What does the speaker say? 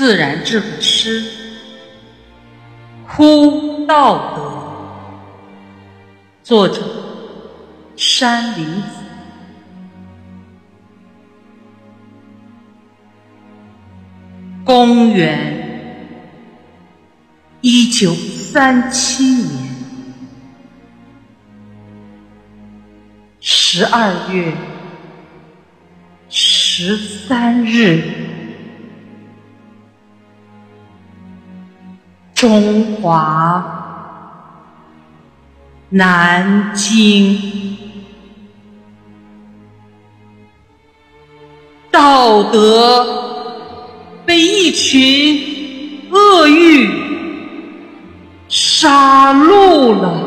自然智慧诗，哭道德，作者山林子。公元一九三七年十二月十三日。中华南京，道德被一群恶欲杀戮了。